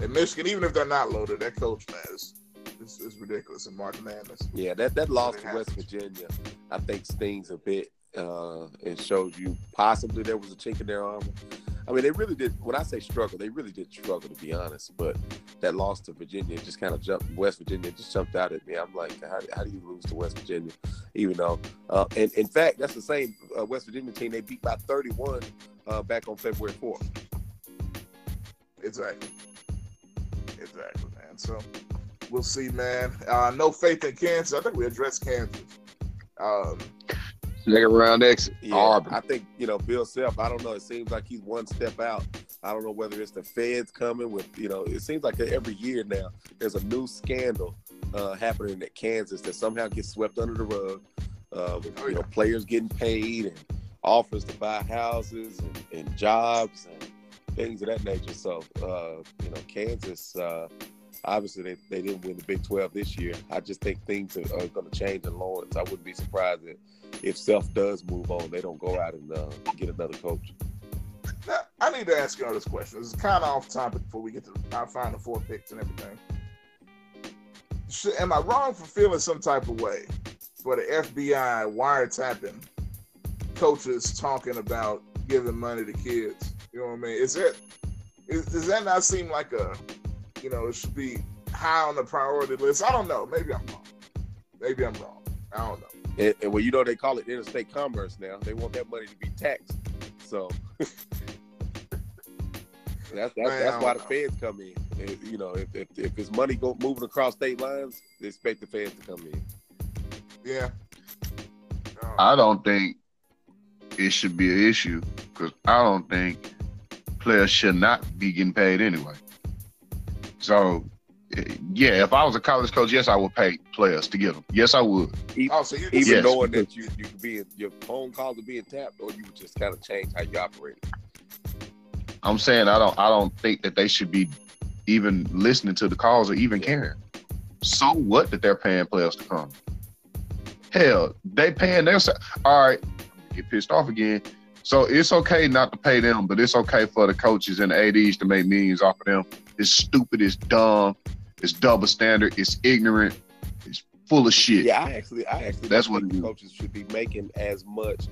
And Michigan, even if they're not loaded, that coach, man, is, is, is ridiculous. And March Madness. Yeah, that that loss to West. Virginia, I think stings a bit. Uh, it shows you possibly there was a chink in their armor. I mean, they really did. When I say struggle, they really did struggle, to be honest. But that loss to Virginia just kind of jumped. West Virginia just jumped out at me. I'm like, how, how do you lose to West Virginia? Even though, uh, and in fact, that's the same uh, West Virginia team they beat by 31 uh, back on February 4th. Exactly. Exactly, man. So we'll see, man. Uh, no faith in Kansas. I think we addressed Kansas. Um, Second round exit. Yeah, Auburn. I think you know Bill Self. I don't know. It seems like he's one step out. I don't know whether it's the feds coming with you know. It seems like every year now there's a new scandal uh, happening at Kansas that somehow gets swept under the rug. Uh, with, you know, players getting paid and offers to buy houses and, and jobs and things of that nature. So uh, you know, Kansas. Uh, obviously, they, they didn't win the Big Twelve this year. I just think things are, are going to change in Lawrence. I wouldn't be surprised if if Self does move on, they don't go out and uh, get another coach. now, I need to ask you all this question. This is kind of off topic before we get to our final four picks and everything. Am I wrong for feeling some type of way for the FBI wiretapping coaches talking about giving money to kids? You know what I mean? Is that is, does that not seem like a you know it should be high on the priority list? I don't know. Maybe I'm wrong. Maybe I'm wrong. I don't know. And, and well, you know they call it interstate commerce now. They want that money to be taxed. So that's that's, Man, that's why don't the know. feds come in. If, you know, if, if if it's money go moving across state lines, they expect the feds to come in. Yeah. Um, I don't think it should be an issue because I don't think players should not be getting paid anyway. So, yeah, if I was a college coach, yes, I would pay players to get them. Yes, I would. oh, so you, Even Yes. knowing that you you could be your phone calls are being tapped, or you would just kind of change how you operate. I'm saying I don't. I don't think that they should be even listening to the calls or even caring. So what that they're paying players to come? Hell, they paying their. All right, get pissed off again. So it's okay not to pay them, but it's okay for the coaches and the ads to make millions off of them. It's stupid. It's dumb. It's double standard. It's ignorant. It's full of shit. Yeah, I actually, I actually That's what think it is. coaches should be making as much.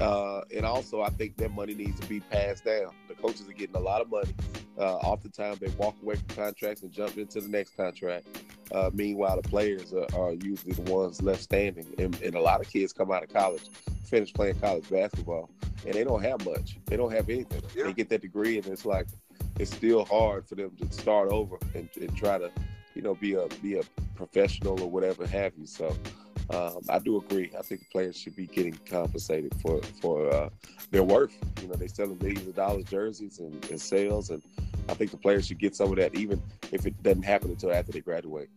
Uh, and also, I think that money needs to be passed down. The coaches are getting a lot of money. Uh, oftentimes, they walk away from contracts and jump into the next contract. Uh, meanwhile, the players are, are usually the ones left standing. And, and a lot of kids come out of college, finish playing college basketball, and they don't have much. They don't have anything. Yeah. They get that degree, and it's like it's still hard for them to start over and, and try to, you know, be a be a professional or whatever have you. So um, I do agree. I think the players should be getting compensated for for uh, their worth. You know, they're selling millions of dollars jerseys and, and sales, and I think the players should get some of that, even if it doesn't happen until after they graduate.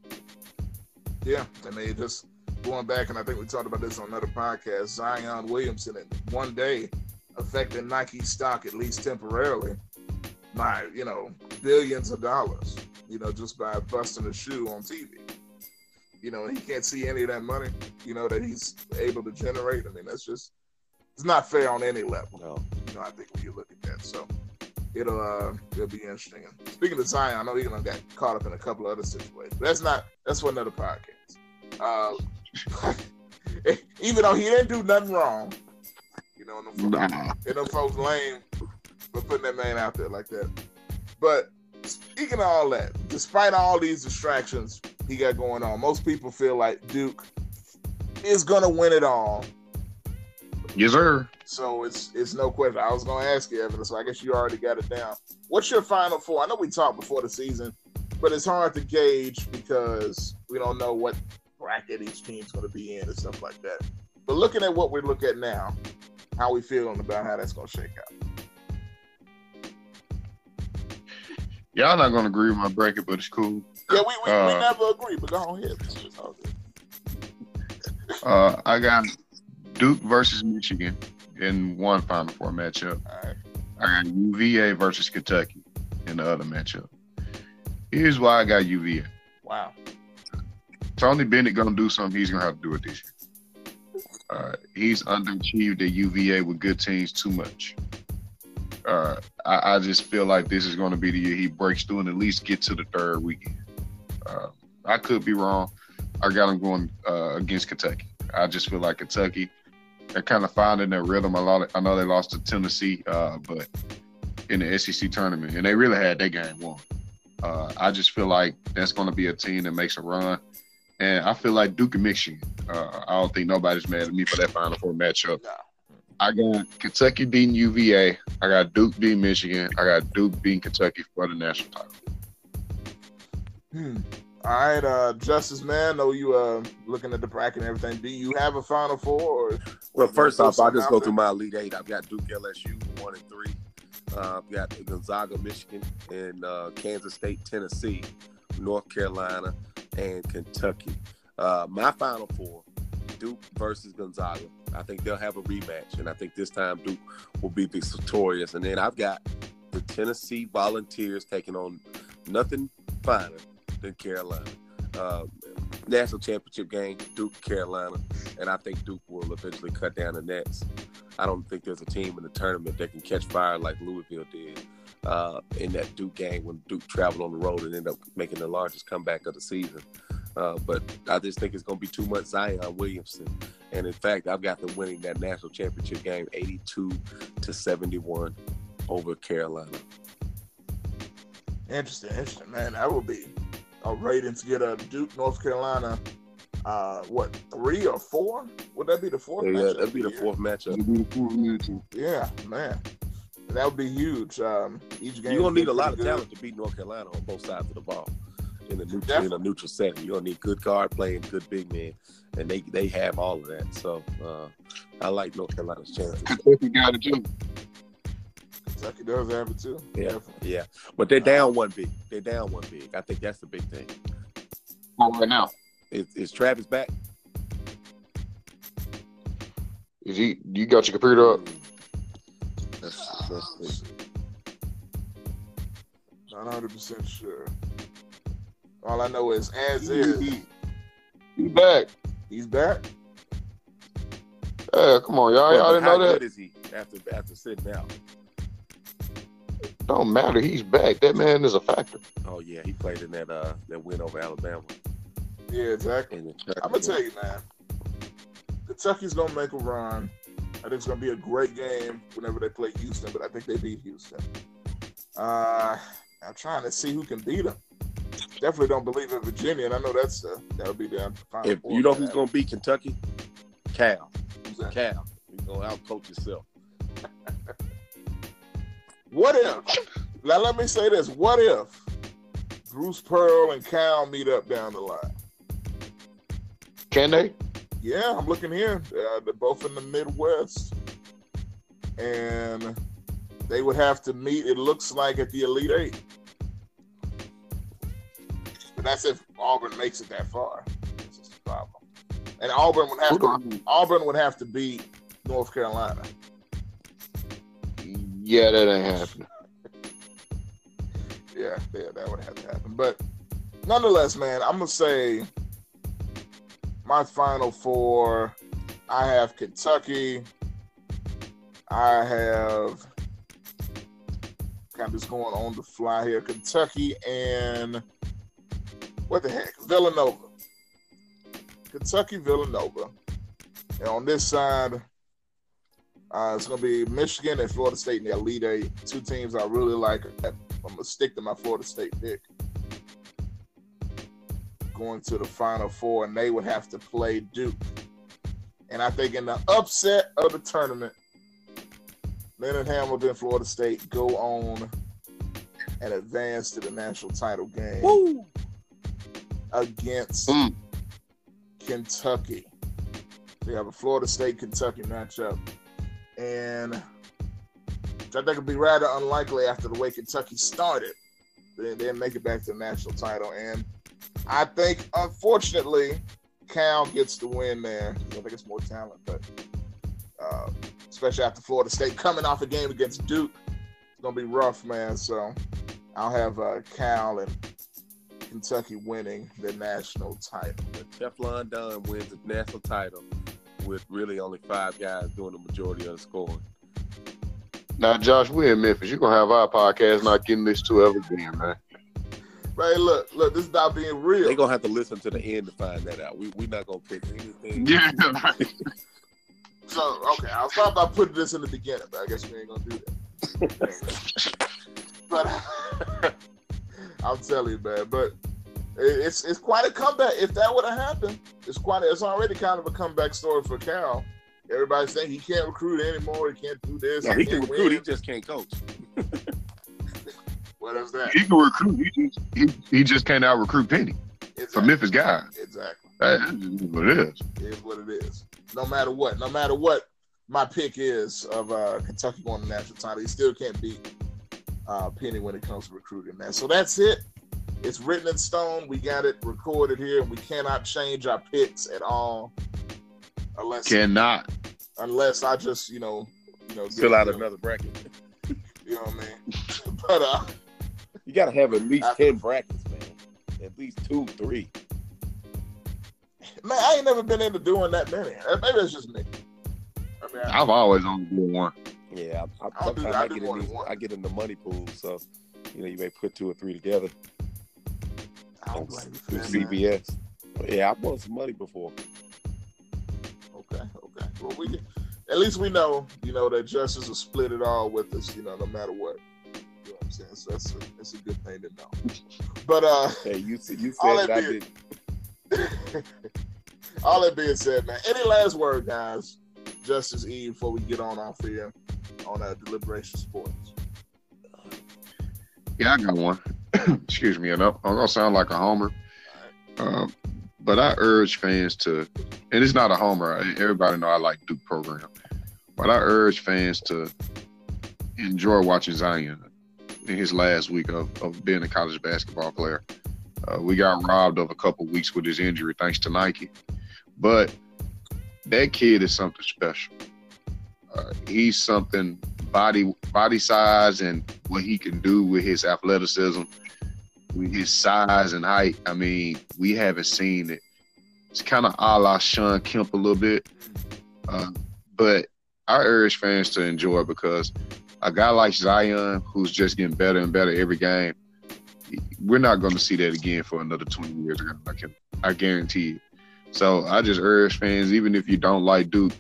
Yeah, I mean, just going back, and I think we talked about this on another podcast. Zion Williamson in one day affecting Nike stock at least temporarily by you know billions of dollars. You know, just by busting a shoe on TV. You know, he can't see any of that money. You know that he's able to generate. I mean, that's just it's not fair on any level. No. You know, I think when you look at that, so it'll uh, it'll be interesting. And speaking of Zion, I know he got caught up in a couple other situations. But that's not that's for another podcast. Uh, even though he didn't do nothing wrong, you know, and them, Nah. and them folks lame for putting that man out there like that. But speaking of all that, despite all these distractions he got going on, most people feel like Duke is gonna win it all. Yes, sir. So it's it's no question. I was gonna ask you, Evan, so I guess you already got it down. What's your final four? I know we talked before the season, but it's hard to gauge because we don't know what bracket each team's gonna be in and stuff like that. But looking at what we look at now, how we feeling about how that's gonna shake out. Y'all not gonna agree with my bracket, but it's cool. Yeah, we we, we Uh, never agree, but go ahead. It's all good. Uh, I got Duke versus Michigan in one Final Four matchup. All right. I got UVA versus Kentucky in the other matchup. Here's why I got UVA. Wow. Tony Bennett gonna do something. He's gonna have to do it this year. Uh, he's underachieved at UVA with good teams too much. Uh, I, I just feel like this is going to be the year he breaks through and at least get to the third weekend. Uh, I could be wrong. I got him going uh, against Kentucky. I just feel like Kentucky, they're kind of finding their rhythm. A lot. Of, I know they lost to Tennessee, uh, but in the SEC tournament, and they really had that game won. Uh, I just feel like that's going to be a team that makes a run. And I feel like Duke and Michigan. Uh, I don't think nobody's mad at me for that Final Four matchup. Nah. I got Kentucky beating UVA. I got Duke beating Michigan. I got Duke beating Kentucky for the national title. Hmm. All right, uh, Justice Man. Know you uh looking at the bracket and everything. Do you have a Final Four? Or Well, first off, I'll just go through my Elite Eight. I've got Duke, LSU, one and three. Uh, I've got Gonzaga, Michigan, and uh, Kansas State, Tennessee, North Carolina, and Kentucky. Uh, my Final Four: Duke versus Gonzaga. I think they'll have a rematch, and I think this time Duke will be victorious. And then I've got the Tennessee Volunteers taking on nothing finer than Carolina. Uh, national championship game, Duke, Carolina, and I think Duke will eventually cut down the nets. I don't think there's a team in the tournament that can catch fire like Louisville did uh, in that Duke game when Duke traveled on the road and ended up making the largest comeback of the season. Uh, but I just think it's going to be too much Zion Williamson. And in fact, I've got them winning that national championship game 82 to 71 over Carolina. Interesting, interesting, man. That would be a rating to get a Duke, North Carolina. Uh, what three or four? Would that be the fourth? Yeah, matchup that'd be the year? fourth matchup. Yeah, man, that would be huge. Um, each game You're gonna need a lot of good. talent to beat North Carolina on both sides of the ball in a neutral, in a neutral setting. You're gonna need good guard play and good big men, and they they have all of that. So uh, I like North Carolina's chances. Kentucky got it too. Kentucky does have it too. Yeah. Definitely. Yeah, but they're down one big. They're down one big. I think that's the big thing. Well, right now, Is, is Travis back? is he? You got your computer up? That's, that's, Not hundred percent sure. All I know is as is, He back. he's back. Yeah, come on, y'all. Y'all didn't know that. How good is he after after sitting out? Don't matter. He's back. That man is a factor. Oh yeah, he played in that uh that win over Alabama. Yeah, exactly. I'm gonna tell you, man. Kentucky's gonna make a run. I think it's gonna be a great game whenever they play Houston, but I think they beat Houston. Uh, I'm trying to see who can beat them. Definitely don't believe in Virginia, and I know that's uh, that'll be down. to Final If you know who's gonna beat Kentucky, Cal. Who's that? Cal. You're gonna outcoach yourself. What if? Now let me say this: What if Bruce Pearl and Cal meet up down the line? Can they? Yeah, I'm looking here. Uh, they're both in the Midwest, and they would have to meet. It looks like at the Elite Eight, but that's if Auburn makes it that far. Is the problem. And Auburn would have to. Auburn would have to beat North Carolina. Yeah, that ain't happening. Yeah, yeah, that would have to happen. But nonetheless, man, I'm gonna say my final four. I have Kentucky. I have kind of just going on the fly here. Kentucky and what the heck? Villanova. Kentucky, Villanova. And on this side, uh, it's going to be Michigan and Florida State in the Elite Eight. Two teams I really like. I'm going to stick to my Florida State pick. Going to the Final Four, and they would have to play Duke. And I think in the upset of the tournament, Leonard Hamilton, Florida State go on and advance to the national title game Woo! Against Mm. Kentucky. We have a Florida State Kentucky matchup, and which I think would be rather unlikely after the way Kentucky started. They didn't make it back to the national title, and I think unfortunately Cal gets the win there. I think it's more talent, but uh, especially after Florida State coming off a game against Duke, it's gonna be rough, man. So I'll have uh, Cal and Kentucky winning the national title. Teflon Don wins the national title with really only five guys doing the majority of the scoring. Now, Josh, we're in Memphis. You're gonna have our podcast not getting this to ever again, man. Right, look, look, this is about being real. They're gonna have to listen to the end to find that out. We we're not gonna pick anything. Yeah, right. So, okay, I was thought about putting this in the beginning, but I guess we ain't gonna do that. but I'll tell you, man. But it's it's quite a comeback. If that would have happened, it's quite. A, it's already kind of a comeback story for Cal. Everybody's saying he can't recruit anymore. He can't do this. No, he can can't recruit. He just can't coach. What is that? He can recruit. He just, he, he just can't out recruit Penny for Exactly. Memphis guy. Exactly. That's what it is. It is what it is. No matter what, no matter what my pick is of uh, Kentucky going to national title, he still can't beat uh, Penny when it comes to recruiting that. So that's it. It's written in stone. We got it recorded here, and we cannot change our picks at all, unless Cannot. unless I just you know you know Fill out another bracket. You know what I mean? but uh, You gotta have at least I- ten brackets, man. At least two, three. man, I ain't never been into doing that many. Uh, Maybe it's just me. I mean, I, I've always only did one. Yeah, I, I, I'll do- I'll I get in these. I get in the money pool, so you know you may put two or three together I don't and blame you for through. CBS. Yeah, I won some money before. Okay, okay. Well, we at least we know, you know, that justice will split it all with us, you know, no matter what. You know what I'm saying? So that's a, that's a good thing to know. But uh, Hey, you said you said that that I did. all that being said, man, any last word, guys? Justice Eve, before we get on off here on uh, deliberation sports. Yeah, I got one. Excuse me, and I'm I'm gonna sound like a homer, um, but I urge fans to, and it's not a homer. Everybody know I like Duke program, but I urge fans to enjoy watching Zion in his last week of, of being a college basketball player. Uh, we got robbed of a couple weeks with his injury thanks to Nike, but that kid is something special. Uh, he's something body body size and what he can do with his athleticism, with his size and height. I mean, we haven't seen it. It's kind of a la Shawn Kemp a little bit, uh, but I urge fans to enjoy because a guy like Zion, who's just getting better and better every game, we're not going to see that again for another 20 years. I can, I guarantee you. So I just urge fans, even if you don't like Duke,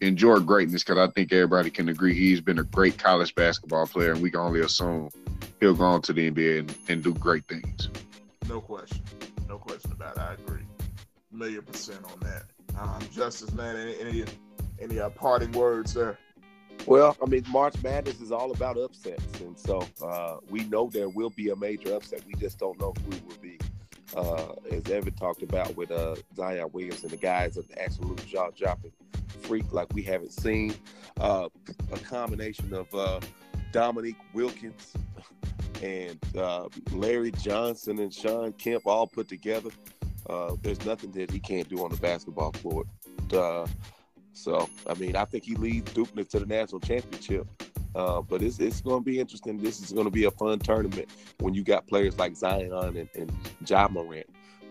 enjoy greatness because I think everybody can agree he's been a great college basketball player, and we can only assume he'll go on to the NBA and, and do great things. No question. No question about it. I agree. A Million percent on that. Um, Justice, man, any any, any uh, parting words there? Well, I mean, March Madness is all about upsets, and so uh, we know there will be a major upset. We just don't know who it will be. Uh, as Evan talked about with uh, Zion Williamson, the guys of the absolute jaw dropping freak like we haven't seen. Uh, a combination of uh, Dominique Wilkins and uh, Larry Johnson and Shawn Kemp all put together. Uh, there's nothing that he can't do on the basketball court. Uh, so, I mean, I think he leads Duke to the national championship. Uh, but it's it's going to be interesting. This is going to be a fun tournament when you got players like Zion and, and Ja Morant.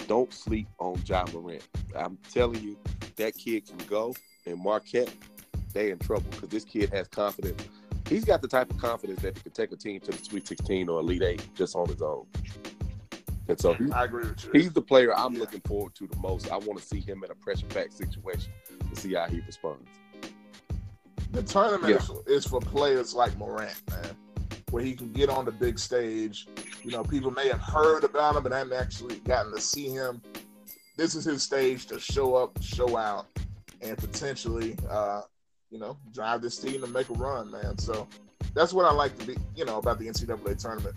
Don't sleep on Ja Morant. I'm telling you, that kid can go. And Marquette, they in trouble because this kid has confidence. He's got the type of confidence that he could take a team to the Sweet 16 or Elite Eight just on his own. And so he, I agree with you. he's the player I'm Yeah. looking forward to the most. I want to see him in a pressure packed situation to see how he responds. The tournament Yeah. is, is for players like Morant, man, where he can get on the big stage. You know, people may have heard about him, but haven't actually gotten to see him. This is his stage to show up, show out, and potentially, uh, you know, drive this team to make a run, man. So that's what I like to be, you know, about the NCAA tournament.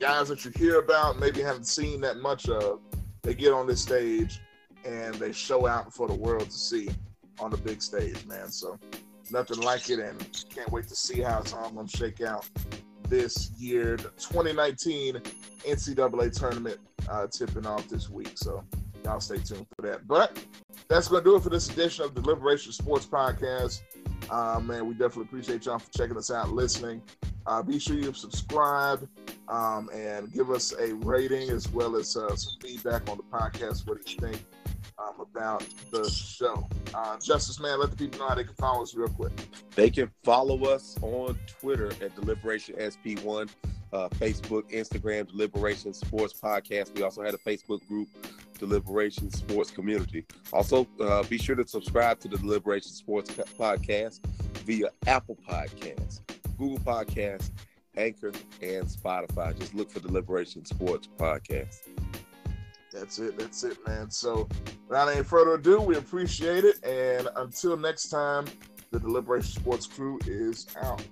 Guys that you hear about, maybe haven't seen that much of, they get on this stage and they show out for the world to see on the big stage, man. So nothing like it, and can't wait to see how it's all going to shake out this year. The 2019 NCAA tournament uh, tipping off this week, so y'all stay tuned for that. But that's going to do it for this edition of the Deliberation Sports Podcast. Uh, man, we definitely appreciate y'all for checking us out, listening. Uh, be sure you subscribe um, and give us a rating as well as uh, some feedback on the podcast. What do you think um, about the show? Uh, Justice, man, let the people know how they can follow us real quick. They can follow us on Twitter at Deliberation SP1, uh, Facebook, Instagram, Deliberation Sports Podcast. We also had a Facebook group, Deliberation Sports Community. Also, uh, be sure to subscribe to the Deliberation Sports Podcast via Apple Podcasts, Google Podcasts, Anchor, and Spotify. Just look for Deliberation Sports Podcast. That's it. That's it, man. So, without any further ado, we appreciate it. And until next time, the Deliberation Sports crew is out.